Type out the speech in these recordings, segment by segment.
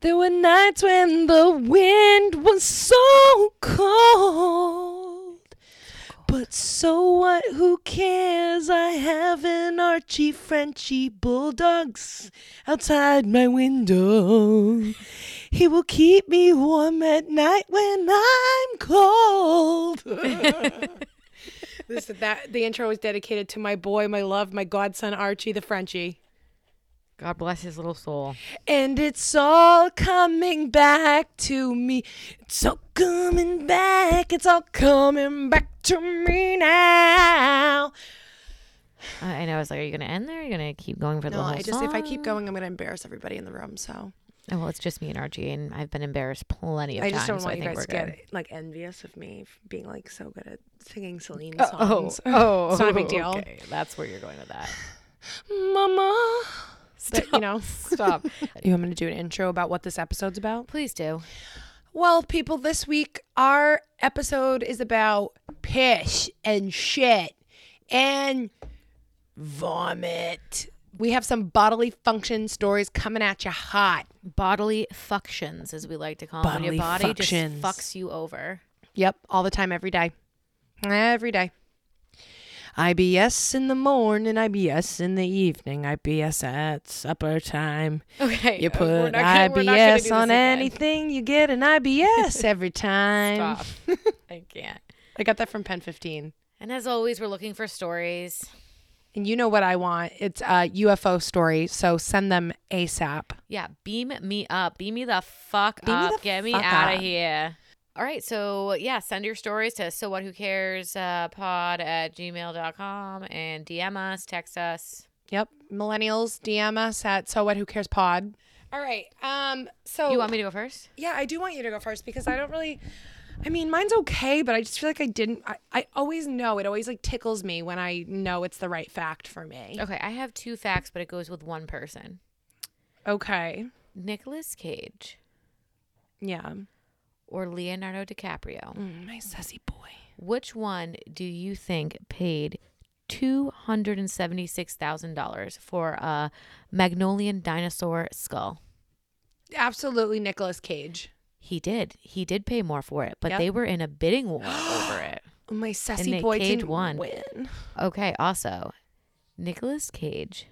There were nights when the wind was so cold. But so what? Who cares? I have an Archie Frenchie bulldogs outside my window. He will keep me warm at night when I'm cold. this that the intro is dedicated to my boy, my love, my godson Archie the Frenchie. God bless his little soul. And it's all coming back to me. It's all coming back. It's all coming back to me now. I know. I was like, are you going to end there? Are you going to keep going for the No, whole I just if I keep going, I'm gonna embarrass everybody in the room. So Oh, well, it's just me and Archie, and I've been embarrassed plenty of times. I just don't so want I you guys to good. get like envious of me being like so good at singing Celine Oh, songs. oh, It's not a big deal. Okay, that's where you're going with that. Mama. But, you know, Stop. you want me to do an intro about what this episode's about? Please do. Well, people, this week our episode is about piss and shit and vomit. We have some bodily function stories coming at you hot. Bodily functions, as we like to call them. When your Bodily body just fucks you over. Yep, all the time, every day. Every day. IBS in the morning, IBS in the evening, IBS at supper time. Okay. You uh, put not gonna- not IBS on anything, you get an IBS every time. Stop. I can't. I got that from Pen 15. And as always, we're looking for stories. And you know what I want? It's a UFO story, so send them ASAP. Yeah, beam me up. Beam me the fuck Beam me up. the Get me out of here. All right, so yeah, send your stories to so what who cares uh, pod at gmail.com and DM us, text us. Yep, millennials DM us at so what who cares pod. All right. Um so You want me to go first? Yeah, I do want you to go first because I don't really I mean, mine's okay, but I just feel like I didn't I, I always know. It always like tickles me when I know it's the right fact for me. Okay, I have two facts, but it goes with one person. Okay. Nicolas Cage Yeah. Or Leonardo DiCaprio. Mm, my sussy boy. Which one do you think paid $276,000 for a Mongolian dinosaur skull? Absolutely Nicolas Cage. He did. He did pay more for it, but Yep. they were in a bidding war over it. My sussy Nick boy Cage didn't won. win. Okay, also, Nicolas Cage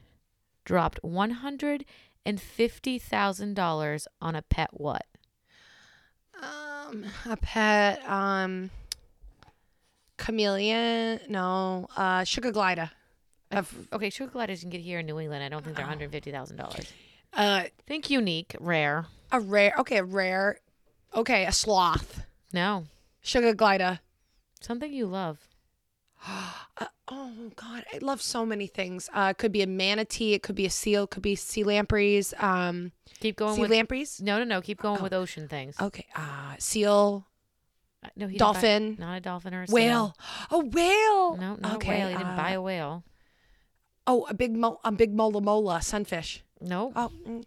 dropped $150,000 on a pet what? Um, a pet, um, chameleon, no, uh, sugar glider. Of, Okay, sugar gliders you can get here in New England. I don't think they're $150,000. uh, Think unique, rare. a rare, okay, a rare, okay, a sloth, No, sugar glider. something you love. Oh God, I love so many things. Uh, it could be a manatee, it could be a seal, it could be sea lampreys, um, Keep going sea with lampreys. No, no, no. Keep going Oh. with ocean things. Okay, uh, seal, Uh, No, he didn't buy- dolphin. not a dolphin or a whale, a whale. seal. No, not okay, a whale. He didn't uh, buy a whale. Oh, a big mo, a big mola mola, sunfish. No, Oh, mm,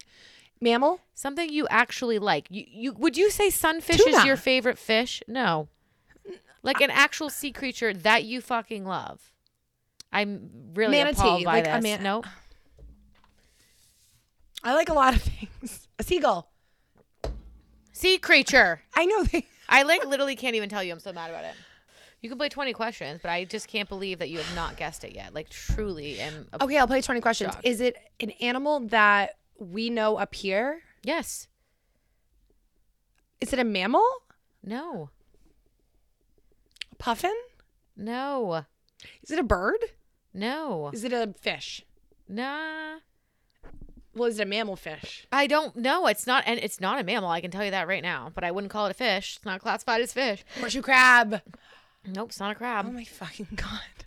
mammal. something you actually like. You, you would you say sunfish Tuna. is your favorite fish? No, like an actual sea creature that you fucking love. I'm really Manatee, appalled by like a this. man- no, I like a lot of things. A seagull. sea creature. I know they. I like literally can't even tell you. I'm so mad about it. You can play 20 questions, but I just can't believe that you have not guessed it yet. Like truly am. a- Okay, I'll play 20 questions. Shocked. Is it an animal that we know up here? Yes. Is it a mammal? No. A puffin? No. Is it a bird? No. Is it a fish? Nah. Well, is it a mammal fish? I don't know. It's not, and it's not a mammal. I can tell you that right now. But I wouldn't call it a fish. It's not classified as fish. Horseshoe crab. Nope, it's not a crab. Oh my fucking god.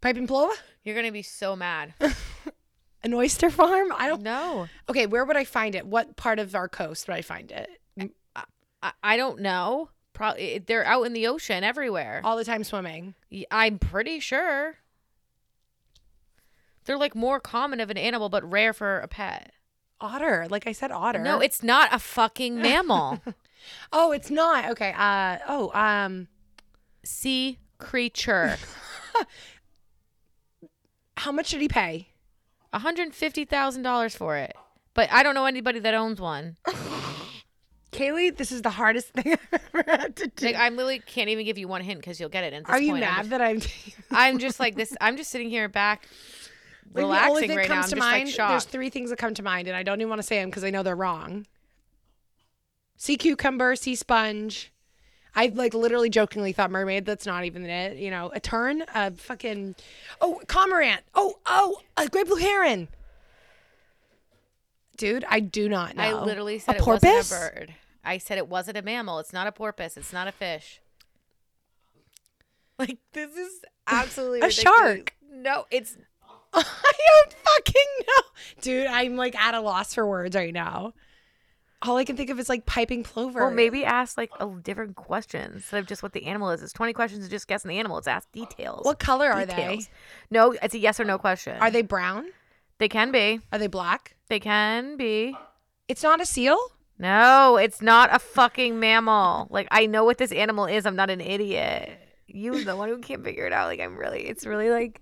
Piping plover? You're gonna be so mad. An oyster farm? I don't. know. Okay, where would I find it? What part of our coast would I find it? I, I don't know. Probably they're out in the ocean everywhere. All the time swimming. I'm pretty sure. They're like more common of an animal, but rare for a pet. Otter. Like I said, otter. No, it's not a fucking mammal. Oh, it's not. Okay. Uh. Oh. Um. sea creature. How much did he pay? $150,000 for it. But I don't know anybody that owns one. Kaylee, this is the hardest thing I've ever had to do. Like I literally can't even give you one hint because you'll get it. At Are you point, I'm mad just- that I'm? I'm just like this. I'm just sitting here back, Like, the only relaxing thing right now. I'm comes just to like mind. there's three things that come to mind, and I don't even want to say them because I know they're wrong. Sea cucumber, sea sponge. I like literally jokingly thought mermaid. That's not even it. You know, a tern, a fucking, oh, cormorant. Oh, oh, a great blue heron. Dude, I do not know. I literally said a it porpoise. wasn't a bird. I said it wasn't a mammal. It's not a porpoise. It's not a fish. Like this is absolutely A ridiculous. shark. No, it's I don't fucking know, dude. I'm like at a loss for words right now. All I can think of is like piping plover. Or maybe ask like a different questions instead of just what the animal is. It's twenty questions to just guessing the animal. It's ask details. What color are they? No, it's a yes or no question. Are they brown? they can be. Are they black? They can be. It's not a seal. No, it's not a fucking mammal. Like I know what this animal is. I'm not an idiot. You the one who can't figure it out. Like I'm really. It's really like.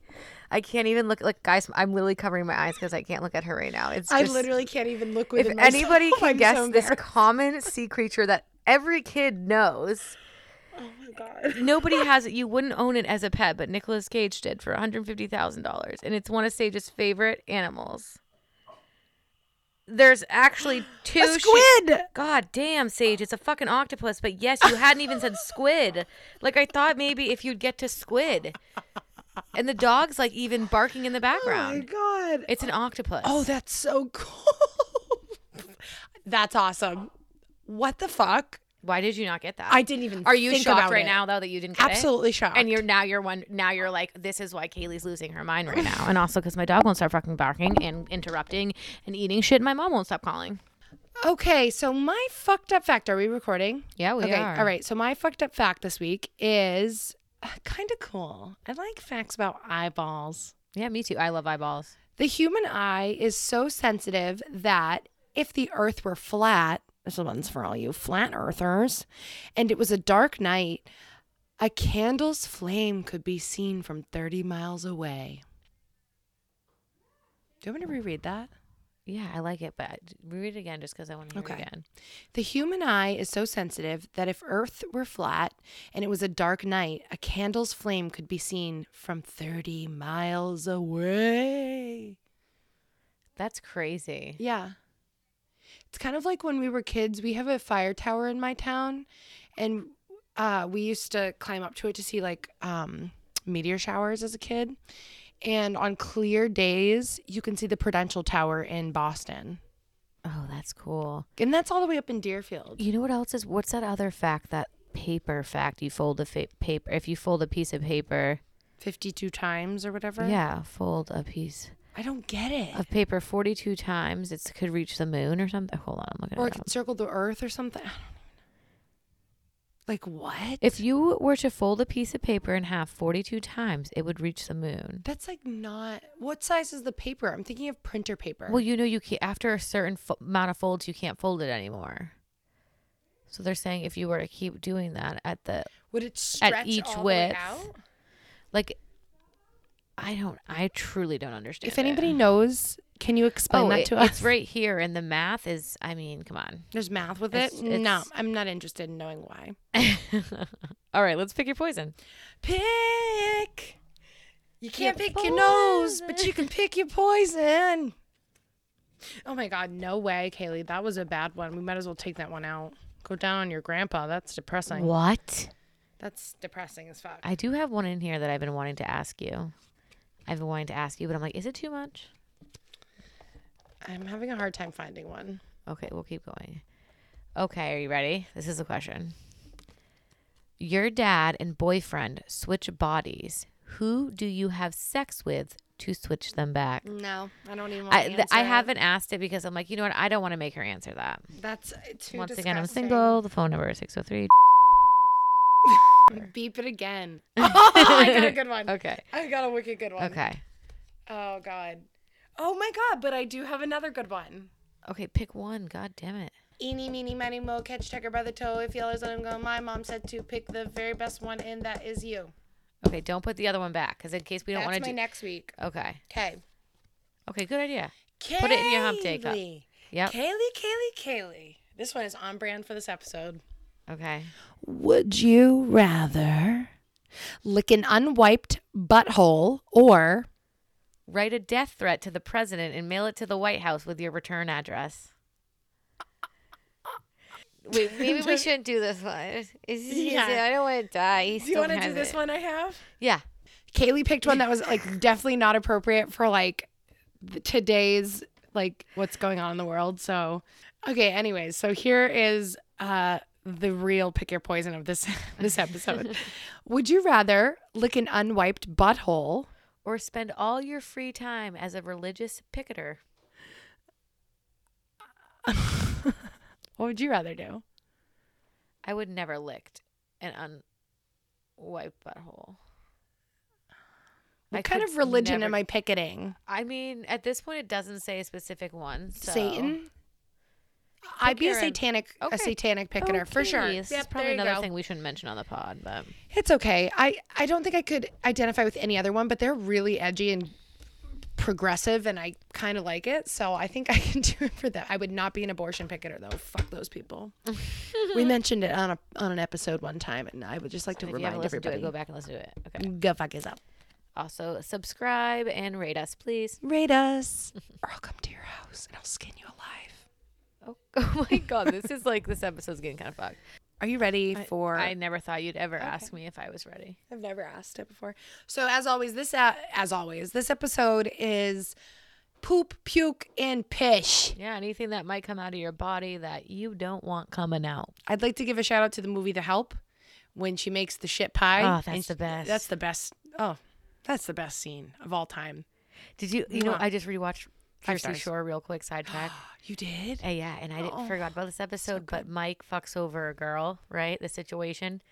I can't even look like guys. I'm literally covering my eyes because I can't look at her right now. It's I literally can't even look If myself. anybody can I'm guess so this common sea creature that every kid knows, Oh my god. nobody has it. You wouldn't own it as a pet, but Nicolas Cage did for 150 thousand dollars, and it's one of Sage's favorite animals. There's actually two A shi- squid. God damn, Sage, it's a fucking octopus. But yes, you hadn't even said squid. Like I thought maybe if you'd get to squid, and the dog's like even barking in the background. Oh my god. It's an octopus. Oh, that's so cool. that's awesome. What the fuck? why did you not get that? I didn't even. Are you shocked right it. now though that you didn't get it? Absolutely shocked. And you're now you're one now you're like this is why Kaylee's losing her mind right now, and also because my dog won't stop fucking barking and interrupting and eating shit. And my mom won't stop calling. okay. So my fucked up fact. Are we recording? Yeah, we okay. are. All right. So my fucked up fact this week is kind of cool. I like facts about eyeballs. Yeah, me too. I love eyeballs. The human eye is so sensitive that if the earth were flat, this one's for all you flat earthers, and it was a dark night, a candle's flame could be seen from 30 miles away. Do you want me to reread that? Yeah, I like it, but read it again just because I want to hear Okay. it again. The human eye is so sensitive that if Earth were flat and it was a dark night, a candle's flame could be seen from 30 miles away. That's crazy. Yeah. It's kind of like when we were kids. We have a fire tower in my town, and uh, we used to climb up to it to see like um, meteor showers as a kid. And on clear days, you can see the Prudential Tower in Boston. Oh, that's cool. And that's all the way up in Deerfield. You know what else is? What's that other fact? That paper fact? You fold a fa- paper. If you fold a piece of paper, 52 times or whatever. yeah, fold a piece I don't get it. of paper 42 times, it could reach the moon or something. Hold on, I'm looking Or it it could circle the earth or something. I don't even know. Like what? If you were to fold a piece of paper in half 42 times, it would reach the moon. That's like not. What size is the paper? I'm thinking of printer paper. Well, you know, you can't, after a certain fo- amount of folds, you can't fold it anymore. So they're saying if you were to keep doing that at the, Would it stretch each all the way width. out? like, I don't, I truly don't understand. If it. anybody knows, can you explain oh, that it- to us? it's right here, and the math is, I mean, come on. There's math with It's- it. no, I'm not interested in knowing why. All right, let's pick your poison. Pick. You can't Your pick your nose, but you can pick your poison. Oh my God, no way, Kaylee. That was a bad one. We might as well take that one out. Go down on your grandpa. That's depressing. What? That's depressing as fuck. I do have one in here that I've been wanting to ask you. I've been wanting to ask you, but I'm like, is it too much? I'm having a hard time finding one. Okay, we'll keep going. Okay, are you ready? This is a question. Your dad and boyfriend switch bodies. Who do you have sex with to switch them back? No, I don't even want I, th- I haven't asked it because I'm like, you know what? I don't want to make her answer that. That's uh, too Once again, I'm disgusting. single. The phone number is 603. Beep it again. I got a good one. Okay. I got a wicked good one. Okay. Oh God. Oh my God! But I do have another good one. Okay, pick one. God damn it. Eeny, meeny, miny, mo, catch Tucker by the toe. If yellows, let him go. My mom said to pick the very best one, and that is you. Okay, don't put the other one back because in case we don't That's want my to do. next week. Okay. Okay. Okay, good idea. Put it in your hump day cup. Kaylee, Yep. Kaylee, Kaylee, Kaylee. This one is on brand for this episode. Okay. Would you rather lick an unwiped butthole or Write a death threat to the president and mail it to the White House with your return address. Wait, maybe we shouldn't do this one. It's just- Yeah. I don't want to die. He do you want to do this it. one I have? Yeah. Kaylee picked one that was like definitely not appropriate for like today's like what's going on in the world. So, okay, anyways, so here is uh the real pick your poison of this this episode. Would you rather lick an unwiped butthole Or spend all your free time as a religious picketer. What would you rather do? I would never licked an unwiped butthole. What I kind of religion never- am I picketing? I mean, at this point, it doesn't say a specific one. So. Satan? I'd be a your- satanic a Okay. satanic picketer for sure. Okay, This is probably another go. thing we shouldn't mention on the pod, but It's okay. I I don't think I could identify with any other one, but they're really edgy and progressive, and I kind of like it. So I think I can do it for that. I would not be an abortion picketer though. Fuck those people. we mentioned it on a on an episode one time, and I would just like to if you haven't remind listened to everybody. it, go back and listen to it. Okay. Go fuck yourself. Also, subscribe and rate us, please. Rate us, or I'll come to your house and I'll skin you alive. Oh, oh my god, this is like this episode's getting kind of fucked. Are you ready for? I never thought you'd ever ask me if I was ready. I've never asked it before. So as always, this uh, as always, this episode is poop, puke, and pish. Yeah, anything that might come out of your body that you don't want coming out. I'd like to give a shout out to the movie The Help when she makes the shit pie. Oh, that's and the best. That's the best. Oh, that's the best scene of all time. Did you? You know, I just rewatched Jersey stars. Shore real quick. Sidetrack. You did? Uh, yeah, and I didn't Oh, forgot about this episode, but Mike fucks over a girl, right? The situation.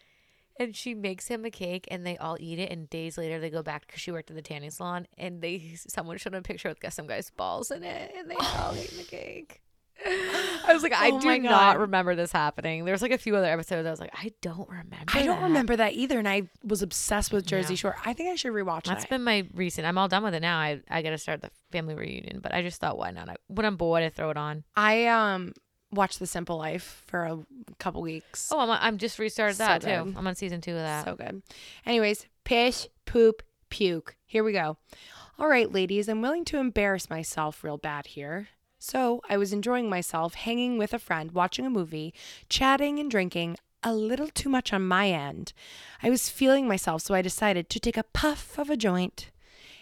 And she makes him a cake, and they all eat it. And days later, they go back because she worked at the tanning salon, and they someone showed him a picture with some guy's balls in it, and they all ate the cake. I was like, I Oh do not remember this happening. There's like a few other episodes. I was like, I don't remember. I don't that. remember that either, and I was obsessed with Jersey Yeah. Shore. I think I should rewatch That's that. been my recent. I'm all done with it now. I I got to start the family reunion, but I just thought, why not? I, when I'm bored, I throw it on. I um watched The Simple Life for a couple weeks. Oh, I'm I'm just restarted So that too. I'm on season two of that. So good. Anyways, pish, poop, puke. Here we go. All right, ladies, I'm willing to embarrass myself real bad here. So I was enjoying myself, hanging with a friend, watching a movie, chatting and drinking, a little too much on my end. I was feeling myself, so I decided to take a puff of a joint.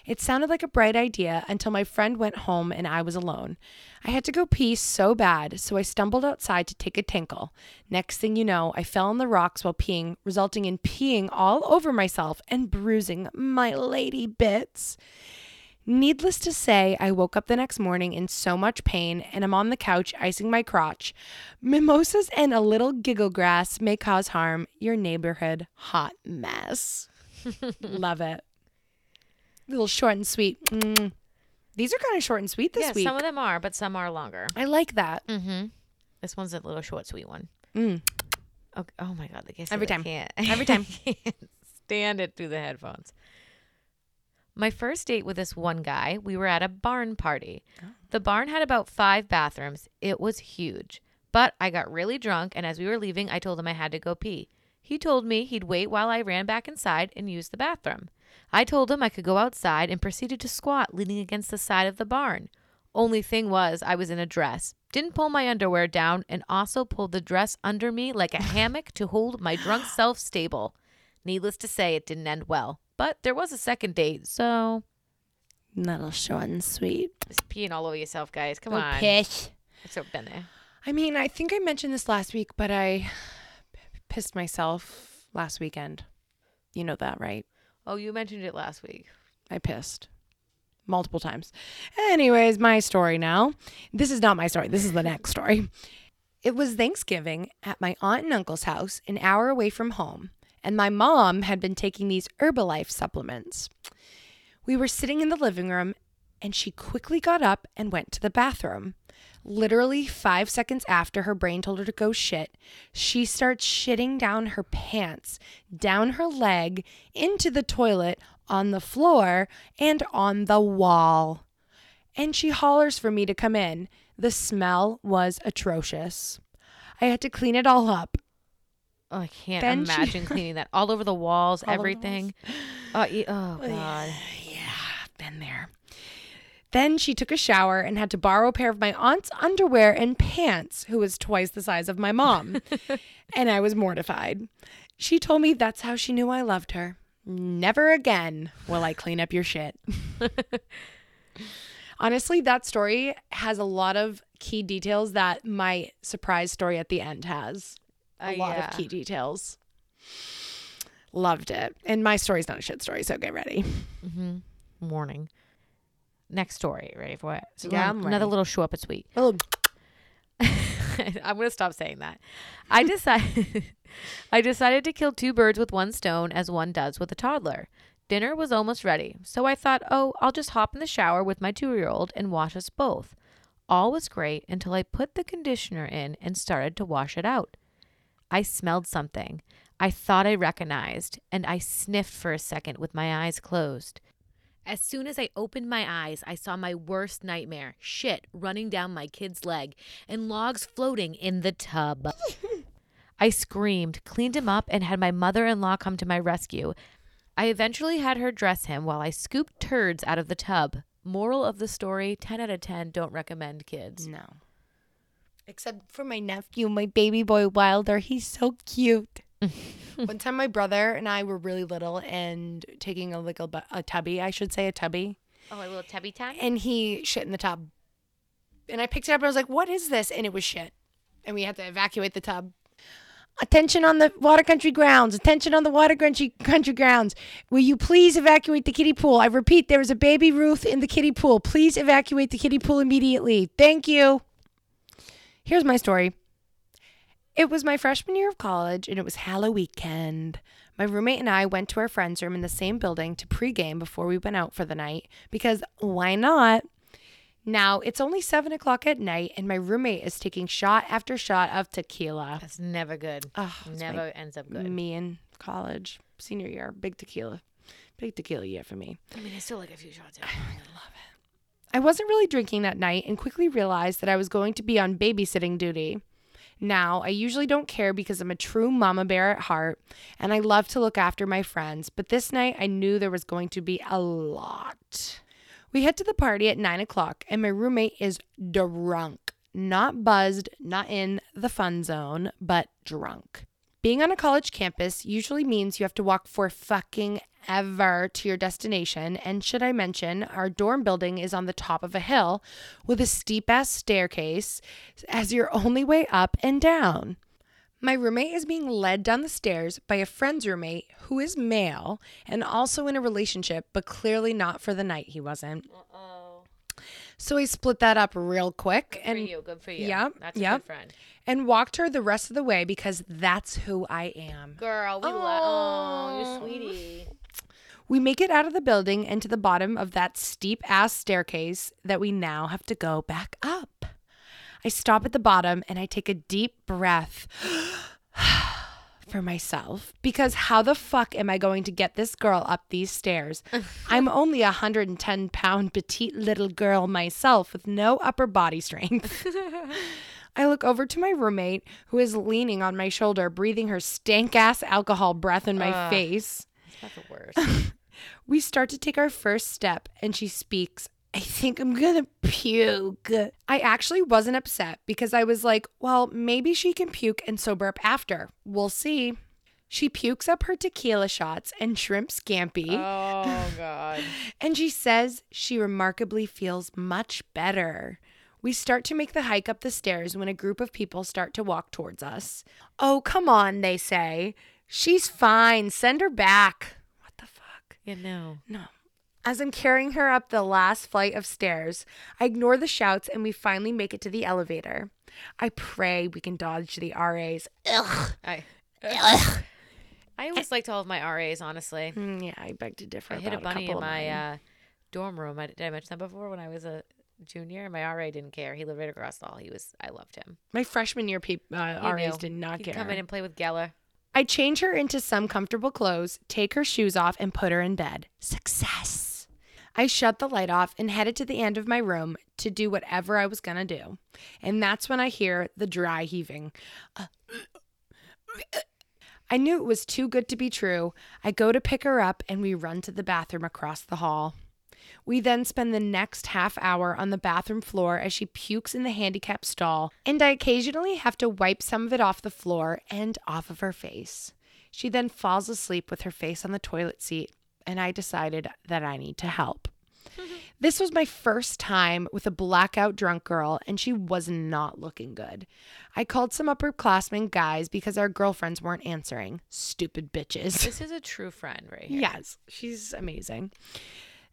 It sounded like a bright idea until my friend went home and I was alone. I had to go pee so bad, so I stumbled outside to take a tinkle. Next thing you know, I fell on the rocks while peeing, resulting in peeing all over myself and bruising my lady bits. Needless to say, I woke up the next morning in so much pain and I'm on the couch icing my crotch. Mimosas and a little giggle grass may cause harm. Your neighborhood hot mess. Love it. little short and sweet. Mm. These are kind of short and sweet this yeah, week. some of them are, but some are longer. I like that. Mm-hmm. This one's a little short, sweet one. Mm. Okay. Oh my god, the Every time. Can't, Every time. I can't stand it through the headphones. My first date with this one guy, we were at a barn party. Oh. The barn had about five bathrooms. It was huge. But I got really drunk, and as we were leaving, I told him I had to go pee. He told me he'd wait while I ran back inside and used the bathroom. I told him I could go outside and proceeded to squat, leaning against the side of the barn. Only thing was, I was in a dress. Didn't pull my underwear down and also pulled the dress under me like a hammock to hold my drunk self stable. Needless to say, it didn't end well. But there was a second date, so Little short and sweet. just peeing all over yourself, guys. Come Oh, on. pish. So been there. I mean, I think I mentioned this last week, but I p- pissed myself last weekend. You know that, right? Oh, you mentioned it last week. I pissed multiple times. Anyways, my story now. This is not my story. This is the next story. It was Thanksgiving at my aunt and uncle's house, an hour away from home, and my mom had been taking these Herbalife supplements. We were sitting in the living room, and she quickly got up and went to the bathroom. Literally five seconds after her brain told her to go shit, she starts shitting down her pants, down her leg, into the toilet, on the floor, and on the wall. And she hollers for me to come in. The smell was atrocious. I had to clean it all up. Oh, I can't imagine cleaning that all over the walls, All over the everything. Uh, oh, e- oh god. Yeah, been there. Then she took a shower and had to borrow a pair of my aunt's underwear and pants, who was twice the size of my mom. and I was mortified. She told me that's how she knew I loved her. Never again will I clean up your shit. Honestly, that story has a lot of key details that my surprise story at the end has. A Uh, lot yeah. of key details. Loved it. And my story's not a shit story, so get ready. Mm-hmm. Warning. Next story. Ready for it? So Yeah, another little show up and sweet. Oh, I'm gonna stop saying that. I decided I decided to kill two birds with one stone as one does with a toddler. Dinner was almost ready, so I thought, oh, I'll just hop in the shower with my two year old and wash us both. All was great until I put the conditioner in and started to wash it out. I smelled something I thought I recognized, and I sniffed for a second with my eyes closed. As soon as I opened my eyes, I saw my worst nightmare shit running down my kid's leg and logs floating in the tub. I screamed, cleaned him up, and had my mother in law come to my rescue. I eventually had her dress him while I scooped turds out of the tub. Moral of the story 10 out of 10 don't recommend kids. no. Except for my nephew, my baby boy Wilder. He's so cute. One time, my brother and I were really little and taking a like a, a tubby, I should say a tubby, Oh, a little tubby time? and he shit in the tub. And I picked it up and I was like, "What is this?" And it was shit. And we had to evacuate the tub. Attention on the water country grounds. Attention on the water country country grounds. Will you please evacuate the kiddie pool? I repeat, there is a baby Ruth in the kiddie pool. Please evacuate the kiddie pool immediately. Thank you. Here's my story. It was my freshman year of college and it was Halloween weekend. My roommate and I went to our friend's room in the same building to pregame before we went out for the night because why not? Now it's only seven o'clock at night and my roommate is taking shot after shot of tequila. That's never good. Oh, never ends up good. Me in college, senior year, big tequila. Big tequila year for me. I mean, I still like a few shots. I wasn't really drinking that night and quickly realized that I was going to be on babysitting duty. Now, I usually don't care because I'm a true mama bear at heart and I love to look after my friends, but this night I knew there was going to be a lot. We head to the party at nine o'clock and my roommate is drunk. Not buzzed, not in the fun zone, but drunk. Being on a college campus usually means you have to walk for fucking ever to your destination. And should I mention, our dorm building is on the top of a hill with a steep ass staircase as your only way up and down. My roommate is being led down the stairs by a friend's roommate who is male and also in a relationship, but clearly not for the night he wasn't. Oh, So I split that up real quick for and you. Good for you. Yep, That's a yep. good friend. and walked her the rest of the way because that's who I am. Girl, we love. Oh, you sweetie. We make it out of the building and to the bottom of that steep ass staircase that we now have to go back up. I stop at the bottom and I take a deep breath for myself because how the fuck am I going to get this girl up these stairs? I'm only a 110 pound petite little girl myself with no upper body strength. I look over to my roommate who is leaning on my shoulder, breathing her stank ass alcohol breath in my Ugh. face. That's the worst. We start to take our first step, and she speaks. I think I'm gonna puke. I actually wasn't upset because I was like, well, maybe she can puke and sober up after. We'll see. She pukes up her tequila shots and shrimp scampi, oh God. and she says she remarkably feels much better. We start to make the hike up the stairs when a group of people start to walk towards us. Oh, come on, they say. She's fine. Send her back. What the fuck? Yeah, no. No. As I'm carrying her up the last flight of stairs, I ignore the shouts and we finally make it to the elevator. I pray we can dodge the RAs. Ugh. I. Ugh. I always liked all of my RAs, honestly. Mm, yeah, I beg to differ. I hit a bunny couple in my uh, dorm room. I, did I mention that before when I was a junior? My RA didn't care. He lived right across the hall. He was. I loved him. my freshman year peop- uh, You RAs knew. did not He'd care. come in and play with Geller. I change her into some comfortable clothes, take her shoes off, and put her in bed. Success. I shut the light off and headed to the end of my room to do whatever I was going to do. And that's when I hear the dry heaving. I knew it was too good to be true. I go to pick her up and we run to the bathroom across the hall. We then spend the next half hour on the bathroom floor as she pukes in the handicap stall, and I occasionally have to wipe some of it off the floor and off of her face. She then falls asleep with her face on the toilet seat, and I decided that I need to help. Mm-hmm. This was my first time with a blackout drunk girl, and she was not looking good. I called some upperclassmen guys because our girlfriends weren't answering. Stupid bitches. This is a true friend right here. Yes, she's amazing.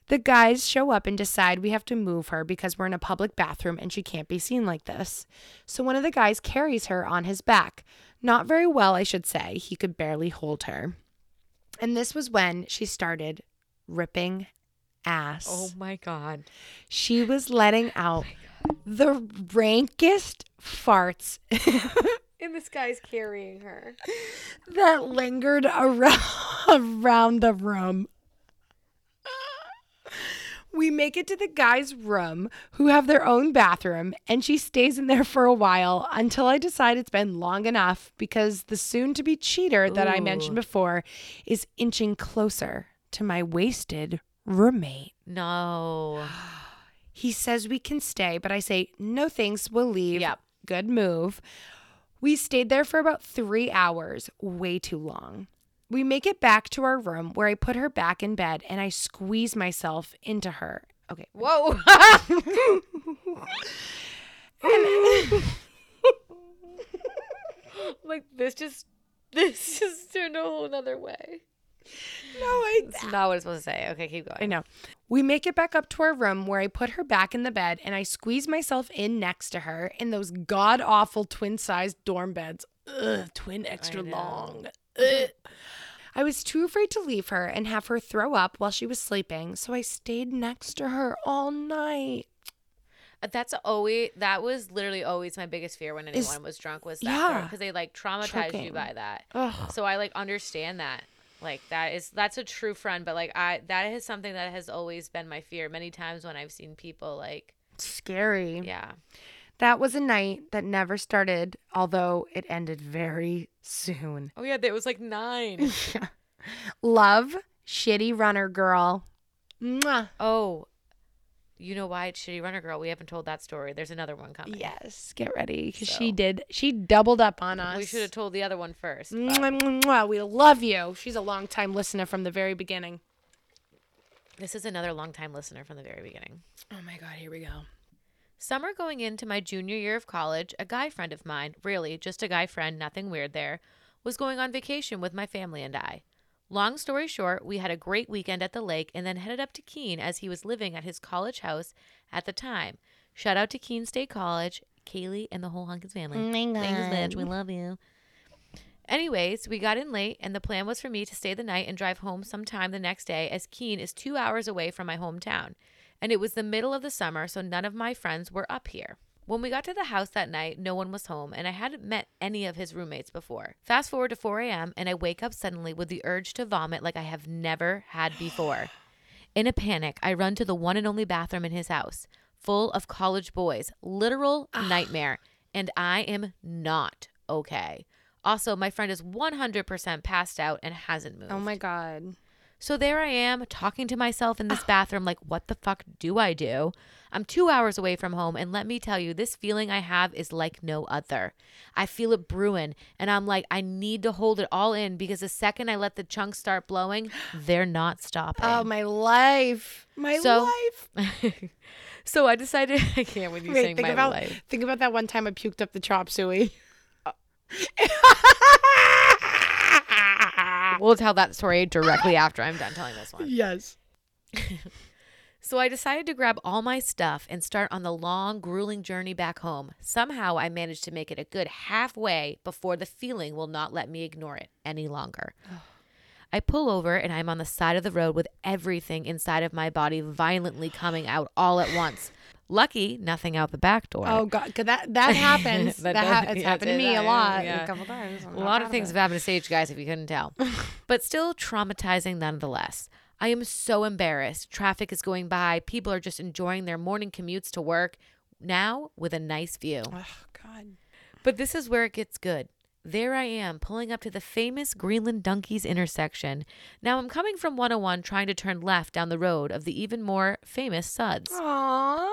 The guys show up and decide we have to move her because we're in a public bathroom and she can't be seen like this. So one of the guys carries her on his back. Not very well, I should say. He could barely hold her. And this was when she started ripping ass. Oh my god. She was letting oh out the rankest farts And this guy's carrying her. that lingered around, around the room. We make it to the guy's room, who have their own bathroom, and she stays in there for a while until I decide it's been long enough because the soon to be cheater that I mentioned before is inching closer to my wasted roommate. No. He says we can stay, but I say, no thanks, we'll leave. Yep. Good move. We stayed there for about three hours, way too long. We make it back to our room where I put her back in bed and I squeeze myself into her. Okay. Whoa. like this just this just turned a whole nother way. No, I, It's not what it's supposed to say. Okay, keep going. I know. We make it back up to our room where I put her back in the bed and I squeeze myself in next to her in those god awful twin sized dorm beds. Ugh, twin extra long. I was too afraid to leave her and have her throw up while she was sleeping, so I stayed next to her all night. Uh, That's always that was literally always my biggest fear when anyone Is- was drunk was yeah, that because they like traumatized you choking. by that. Ugh. So I like understand that. Like that is that's a true friend, but like I that is something that has always been my fear. Many times when I've seen people like Scary. yeah. That was a night that never started, although it ended very soon. Oh yeah, it was like nine. Love, shitty runner girl. Mwah. oh, you know why it's shitty runner girl? We haven't told that story. There's another one coming. Yes, get ready because she did. She doubled up on us. We should have told the other one first. but- Mwah, mwah, mwah. We love you. She's a long time listener from the very beginning. This is another long time listener from the very beginning. Oh my God, here we go. Summer going into my junior year of college, a guy friend of mine, really just a guy friend, nothing weird there, was going on vacation with my family and I. Long story short, we had a great weekend at the lake and then headed up to Keene as he was living at his college house at the time. Shout out to Keene State College, Kaylee, and the whole Hunkins family. Mm, Thanks, bitch. We love you. Anyways, we got in late, and the plan was for me to stay the night and drive home sometime the next day, as Keene is two hours away from my hometown. And it was the middle of the summer, so none of my friends were up here. When we got to the house that night, no one was home, and I hadn't met any of his roommates before. Fast forward to 4 a.m., and I wake up suddenly with the urge to vomit like I have never had before. In a panic, I run to the one and only bathroom in his house, full of college boys. Literal ah. nightmare. And I am not okay. Also, my friend is 100% passed out and hasn't moved. Oh my God. So there I am talking to myself in this ah. bathroom, like, what the fuck do I do? I'm two hours away from home, and let me tell you, this feeling I have is like no other. I feel it brewing, and I'm like, I need to hold it all in because the second I let the chunks start blowing, they're not stopping. Oh my life. My So- life. so I decided, I can't with you Wait, sing think my about life. think about that one time I puked up the chop suey. We'll tell that story directly after I'm done telling this one. yes. So I decided to grab all my stuff and start on the long, grueling journey back home. Somehow I managed to make it a good halfway before the feeling will not let me ignore it any longer. I pull over and I'm on the side of the road with everything inside of my body violently coming out all at once. Lucky, nothing out the back door. Oh God, that that happens. That that ha- it's yeah, happened to me a lot, yeah. a couple times. I'm A lot of things have happened to stage guys, if you couldn't tell. but still traumatizing nonetheless. I am so embarrassed. Traffic is going by. People are just enjoying their morning commutes to work. Now with a nice view. Oh God. But this is where it gets good. There I am, pulling up to the famous Greenland Donkeys intersection. Now I'm coming from 101 trying to turn left down the road of the even more famous Suds. Aww.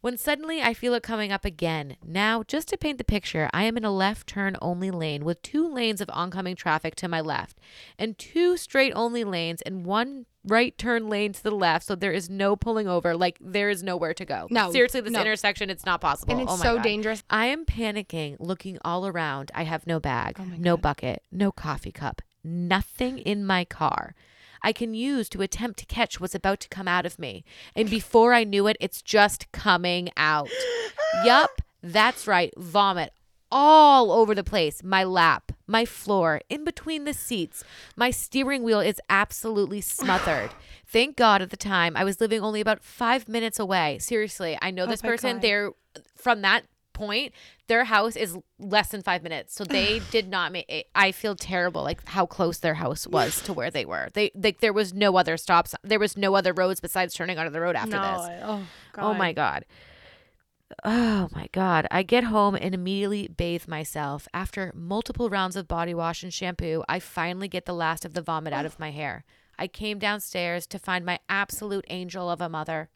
When suddenly I feel it coming up again. Now, just to paint the picture, I am in a left turn only lane with two lanes of oncoming traffic to my left and two straight only lanes and one right turn lane to the left. So there is no pulling over. Like there is nowhere to go. No, Seriously, this no. intersection, it's not possible. And it's Oh so God. dangerous. I am panicking, looking all around. I have no bag, Oh no God. bucket, no coffee cup, nothing in my car. I can use to attempt to catch what's about to come out of me. And before I knew it, it's just coming out. yup, that's right. Vomit all over the place. My lap, my floor, in between the seats. My steering wheel is absolutely smothered. Thank God at the time I was living only about five minutes away. Seriously, I know Oh this my person. God. They're from that point, their house is less than five minutes. So they did not make. I feel terrible, like how close their house was to where they were. They like there was no other stops. There was no other roads besides turning onto the road after no. this. Oh God. Oh my god. Oh my god. I get home and immediately bathe myself. After multiple rounds of body wash and shampoo, I finally get the last of the vomit out of my hair. I came downstairs to find my absolute angel of a mother.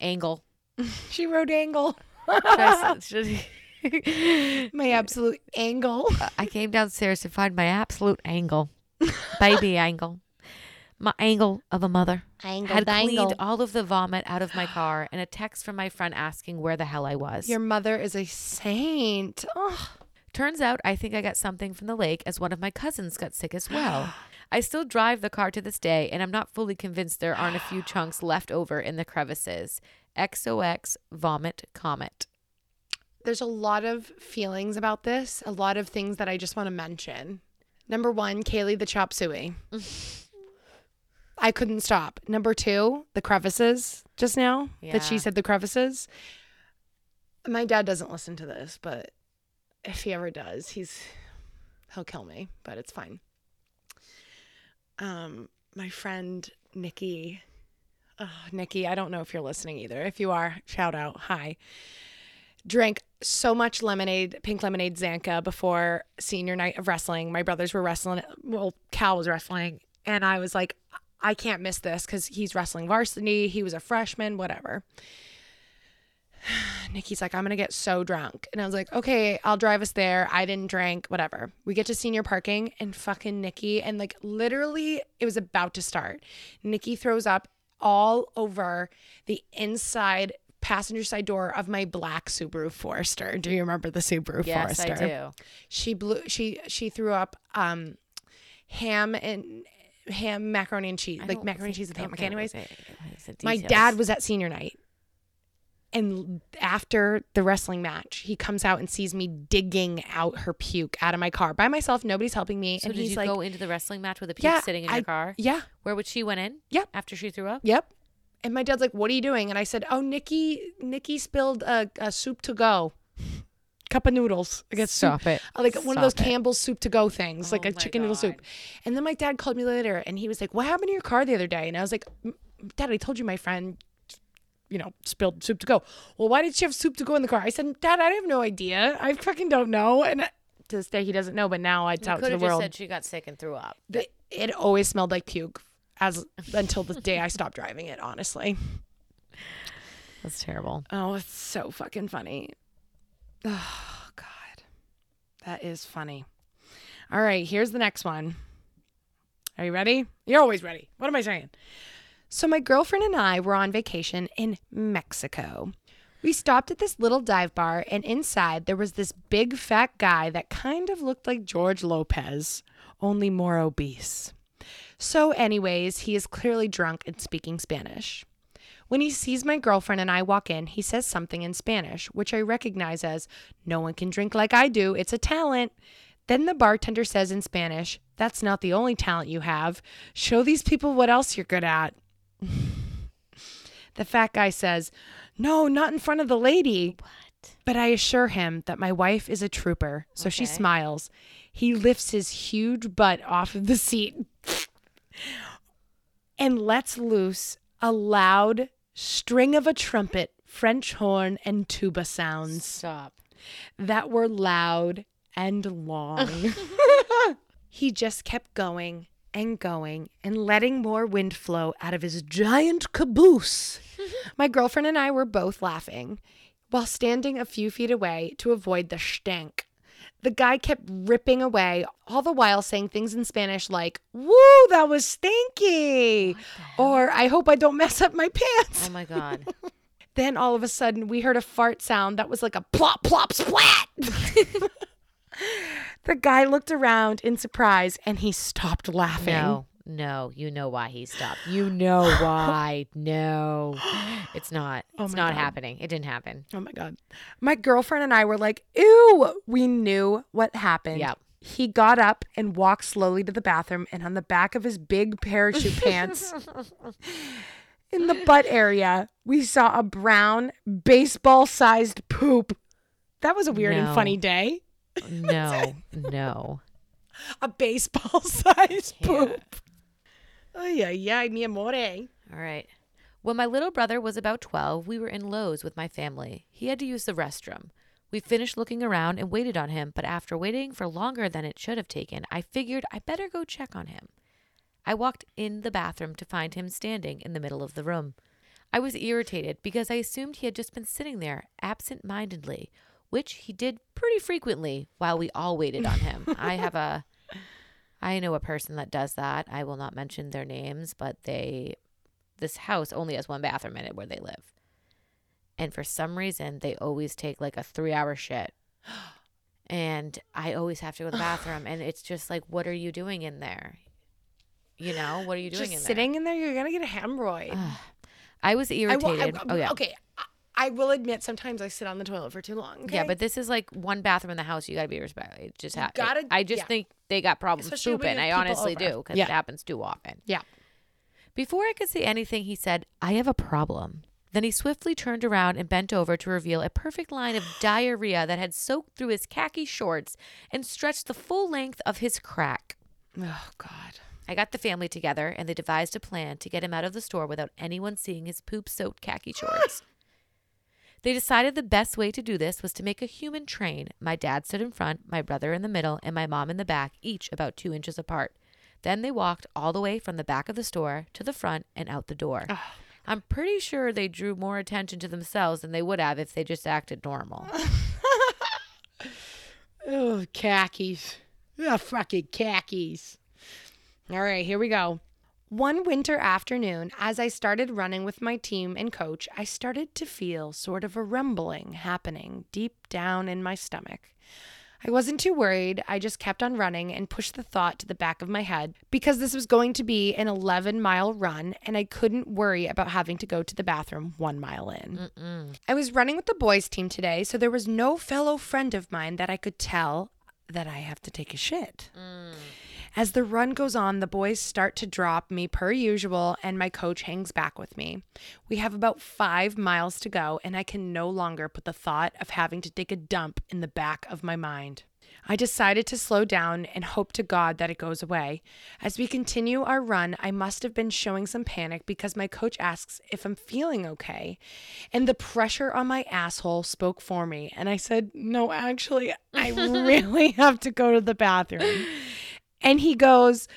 Angle. She wrote angle. Should I s- should- My absolute angle. I came downstairs to find my absolute angle. Baby angle. My angle of a mother. Angle Had cleaned all of the vomit out of my car and a text from my friend asking where the hell I was. Your mother is a saint. Oh. Turns out I think I got something from the lake as one of my cousins got sick as well. I still drive the car to this day and I'm not fully convinced there aren't a few chunks left over in the crevices. XOX vomit comet. There's a lot of feelings about this, a lot of things that I just want to mention. Number one, Kaylee the chop suey. I couldn't stop. Number two, the crevices just now that she said the crevices. My dad doesn't listen to this, but if he ever does, he's he'll kill me, but it's fine. Um, my friend Nikki, oh, Nikki, I don't know if you're listening either. If you are, shout out, hi. Drank so much lemonade, pink lemonade Zanka before senior night of wrestling. My brothers were wrestling. Well, Cal was wrestling, and I was like, I can't miss this because he's wrestling varsity. He was a freshman, whatever. Nikki's like, I'm gonna get so drunk. And I was like, okay, I'll drive us there. I didn't drink, whatever. We get to senior parking and fucking Nikki, and like literally it was about to start. Nikki throws up all over the inside passenger side door of my black Subaru Forester. Do you remember the Subaru Yes, Forester? I do. She blew she she threw up um ham and ham macaroni and cheese. I Like macaroni and cheese with ham. okay, anyways. My dad was at senior night. And after the wrestling match, he comes out and sees me digging out her puke out of my car by myself. Nobody's helping me. So and did he's you like, go into the wrestling match with a puke Yeah, sitting in I- your car? Yeah, Where would she went in? Yep. After she threw up? yep. And my dad's like, "What are you doing?" And I said, "Oh, Nikki, Nikki spilled a, a soup to go, cup of noodles. I guess soup, it. like one of those it. Campbell's soup to go things, oh like Oh a my chicken noodle soup." And then my dad called me later, and he was like, "What happened to your car the other day?" And I was like, "Dad, I told you my friend." You know, spilled soup to go. Well, why did she have soup to go in the car? I said, Dad, I have no idea. I fucking don't know. And to this day, he doesn't know. But now I could to the world. said she got sick and threw up. The- it always smelled like puke as until the day I stopped driving it, honestly. That's terrible. Oh, it's so fucking funny. Oh, God. That is funny. All right, here's the next one. Are you ready? You're always ready. What am I saying? So, my girlfriend and I were on vacation in Mexico. We stopped at this little dive bar, and inside there was this big fat guy that kind of looked like George Lopez, only more obese. So, anyways, he is clearly drunk and speaking Spanish. When he sees my girlfriend and I walk in, he says something in Spanish, which I recognize as, No one can drink like I do. It's a talent. Then the bartender says in Spanish, That's not the only talent you have. Show these people what else you're good at. the fat guy says, No, not in front of the lady. What? But I assure him that my wife is a trooper, so she smiles. He lifts his huge butt off of the seat. and lets loose a loud string of a trumpet, French horn, and tuba sounds Stop. that were loud and long. he just kept going and going and letting more wind flow out of his giant caboose. My girlfriend and I were both laughing while standing a few feet away to avoid the stank. The guy kept ripping away, all the while saying things in Spanish like, Woo, that was stinky! Oh or, I hope I don't mess up my pants. Oh my god. Then all of a sudden, we heard a fart sound that was like a plop, plop, splat. the guy looked around in surprise and he stopped laughing. No, no, you know why he stopped. You know why. No, it's not. Oh It's not God. happening. It didn't happen. Oh my God. My girlfriend and I were like, ew. We knew what happened. Yep. He got up and walked slowly to the bathroom, and on the back of his big parachute pants, in the butt area, we saw a brown baseball sized poop. That was a weird and funny day. No, no. A baseball sized poop. Ay, ay, ay, mi amore. All right. When my little brother was about 12, we were in Lowe's with my family. He had to use the restroom. We finished looking around and waited on him, but after waiting for longer than it should have taken, I figured I better go check on him. I walked in the bathroom to find him standing in the middle of the room. I was irritated because I assumed he had just been sitting there absent mindedly, which he did pretty frequently while we all waited on him. I have a. I know a person that does that. I will not mention their names, but they this house only has one bathroom in it where they live. And for some reason, they always take like a three hour shit. And I always have to go to the bathroom. And it's just like, what are you doing in there? You know, what are you doing Just in sitting in there, you're gonna get a hemorrhoid. I was I irritated. I- oh, yeah. Okay, I, I will admit sometimes I sit on the toilet for too long. Yeah, but this is like one bathroom in the house. You got to be respectful. It just You ha- gotta- I just yeah. think they got problems Especially pooping. I honestly over. do because Yeah. it happens too often. Yeah. Before I could say anything, he said, I have a problem. Then he swiftly turned around and bent over to reveal a perfect line of diarrhea that had soaked through his khaki shorts and stretched the full length of his crack. Oh God. I got the family together and they devised a plan to get him out of the store without anyone seeing his poop soaked khaki shorts. they decided the best way to do this was to make a human train. My dad stood in front, my brother in the middle, and my mom in the back, each about two inches apart. Then they walked all the way from the back of the store to the front and out the door. I'm pretty sure they drew more attention to themselves than they would have if they just acted normal. Oh, khakis. Oh, fucking khakis. All right, here we go. One winter afternoon, as I started running with my team and coach, I started to feel sort of a rumbling happening deep down in my stomach. I wasn't too worried. I just kept on running and pushed the thought to the back of my head because this was going to be an 11 mile run and I couldn't worry about having to go to the bathroom one mile in. I was running with the boys' team today, so there was no fellow friend of mine that I could tell that I have to take a shit. Mm. As the run goes on, the boys start to drop me per usual, and my coach hangs back with me. We have about five miles to go, and I can no longer put the thought of having to take a dump in the back of my mind. I decided to slow down and hope to God that it goes away. As we continue our run, I must have been showing some panic because my coach asks if I'm feeling okay. And the pressure on my asshole spoke for me. And I said, No, actually, I really have to go to the bathroom. And he goes,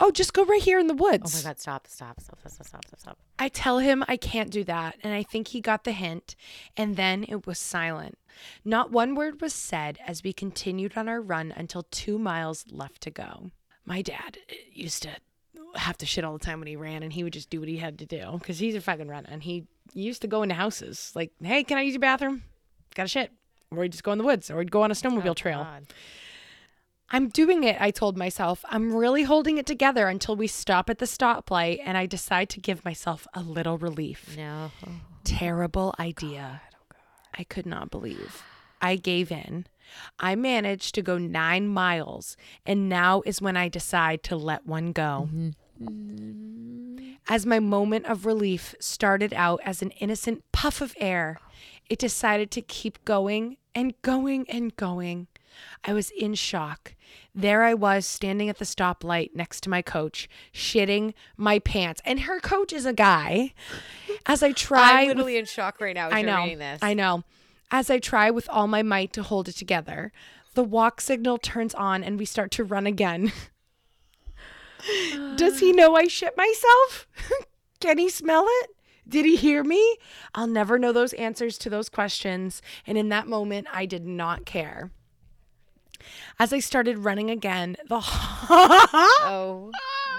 Oh, just go right here in the woods. Oh my God, stop, stop, stop, stop, stop, stop, stop. I tell him I can't do that. And I think he got the hint. And then it was silent. Not one word was said as we continued on our run until two miles left to go. My dad eh, used to have to shit all the time when he ran, and he would just do what he had to do because he's a fucking runner. And he used to go into houses like, hey, can I use your bathroom? Got to shit. Or he'd just go in the woods, or he'd go on a oh snowmobile oh, trail. God. I'm doing it, I told myself. I'm really holding it together until we stop at the stoplight and I decide to give myself a little relief. No. Terrible idea. Oh I could not believe. I gave in. I managed to go nine miles, and now is when I decide to let one go. Mm-hmm. As my moment of relief started out as an innocent puff of air, it decided to keep going and going and going. I was in shock. There I was standing at the stoplight next to my coach, shitting my pants. And her coach is a guy. As I try I'm with- literally in shock right now. As I you're know. this. I know. As I try with all my might to hold it together, the walk signal turns on and we start to run again. Does he know I shit myself? Can he smell it? Did he hear me? I'll never know those answers to those questions. And in that moment, I did not care. As I started running again, the Oh